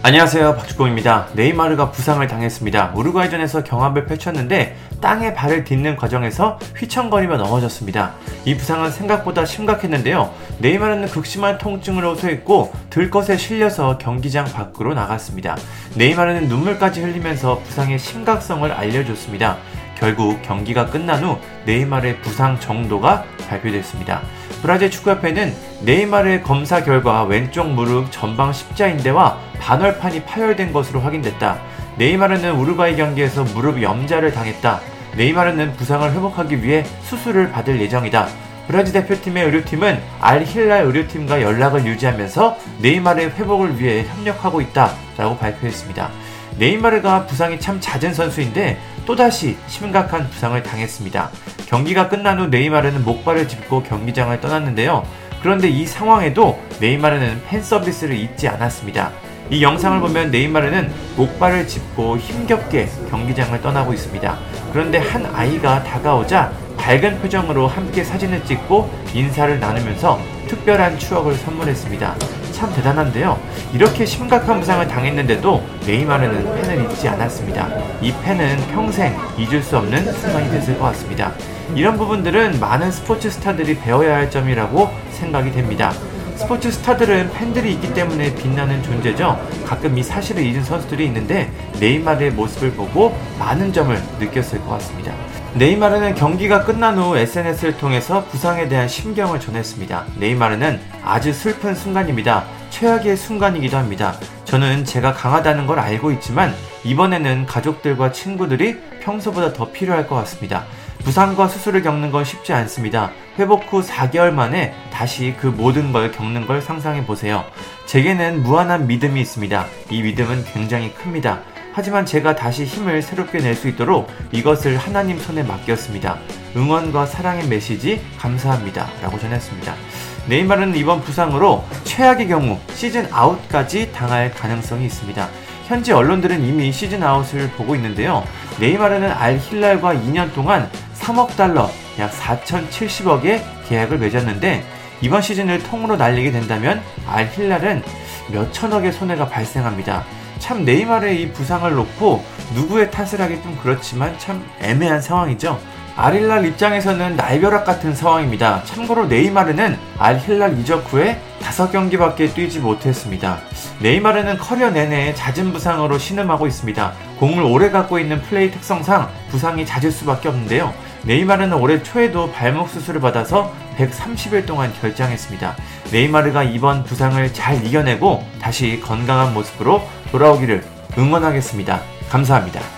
안녕하세요 박주공입니다. 네이마르가 부상을 당했습니다. 우루과이전에서 경합을 펼쳤는데 땅에 발을 딛는 과정에서 휘청거리며 넘어졌습니다. 이 부상은 생각보다 심각했는데요. 네이마르는 극심한 통증으로 호소했고 들것에 실려서 경기장 밖으로 나갔습니다. 네이마르는 눈물까지 흘리면서 부상의 심각성을 알려줬습니다. 결국 경기가 끝난 후 네이마르의 부상 정도가 발표됐습니다. 브라질 축구협회는 네이마르의 검사 결과 왼쪽 무릎 전방 십자인대와 반월판이 파열된 것으로 확인됐다. 네이마르는 우루과이 경기에서 무릎 염자를 당했다. 네이마르는 부상을 회복하기 위해 수술을 받을 예정이다. 브라질 대표팀의 의료팀은 알 힐랄 의료팀과 연락을 유지하면서 네이마르의 회복을 위해 협력하고 있다. 라고 발표했습니다. 네이마르가 부상이 참 잦은 선수인데 또다시 심각한 부상을 당했습니다. 경기가 끝난 후 네이마르는 목발을 짚고 경기장을 떠났는데요. 그런데 이 상황에도 네이마르는 팬 서비스를 잊지 않았습니다. 이 영상을 보면 네이마르는 목발을 짚고 힘겹게 경기장을 떠나고 있습니다. 그런데 한 아이가 다가오자 밝은 표정으로 함께 사진을 찍고 인사를 나누면서 특별한 추억을 선물했습니다. 참 대단한데요. 이렇게 심각한 부상을 당했는데도 네이마르는 팬을 잊지 않았습니다. 이 팬은 평생 잊을 수 없는 순간이 됐을 것 같습니다. 이런 부분들은 많은 스포츠 스타들이 배워야 할 점이라고 생각이 됩니다. 스포츠 스타들은 팬들이 있기 때문에 빛나는 존재죠. 가끔 이 사실을 잊은 선수들이 있는데 네이마르의 모습을 보고 많은 점을 느꼈을 것 같습니다. 네이마르는 경기가 끝난 후 SNS를 통해서 부상에 대한 심경을 전했습니다. 네이마르는 아주 슬픈 순간입니다. 최악의 순간이기도 합니다. 저는 제가 강하다는 걸 알고 있지만 이번에는 가족들과 친구들이 평소보다 더 필요할 것 같습니다. 부상과 수술을 겪는 건 쉽지 않습니다. 회복 후 4개월 만에 다시 그 모든 걸 겪는 걸 상상해 보세요. 제게는 무한한 믿음이 있습니다. 이 믿음은 굉장히 큽니다. 하지만 제가 다시 힘을 새롭게 낼 수 있도록 이것을 하나님 손에 맡겼습니다. 응원과 사랑의 메시지 감사합니다. 라고 전했습니다. 네이마르는 이번 부상으로 최악의 경우 시즌 아웃까지 당할 가능성이 있습니다. 현지 언론들은 이미 시즌 아웃을 보고 있는데요. 네이마르는 알 힐랄과 2년 동안 3억 달러, 약 4,070억의 계약을 맺었는데 이번 시즌을 통으로 날리게 된다면 알 힐랄은 몇 천억의 손해가 발생합니다. 참 네이마르의 이 부상을 놓고 누구의 탓을 하기 좀 그렇지만 참 애매한 상황이죠. 알힐랄 입장에서는 날벼락 같은 상황입니다. 참고로 네이마르는 알힐랄 이적 후에 5경기밖에 뛰지 못했습니다. 네이마르는 커리어 내내 잦은 부상으로 신음하고 있습니다. 공을 오래 갖고 있는 플레이 특성상 부상이 잦을 수밖에 없는데요. 네이마르는 올해 초에도 발목 수술을 받아서 130일 동안 결장했습니다. 네이마르가 이번 부상을 잘 이겨내고 다시 건강한 모습으로 돌아오기를 응원하겠습니다. 감사합니다.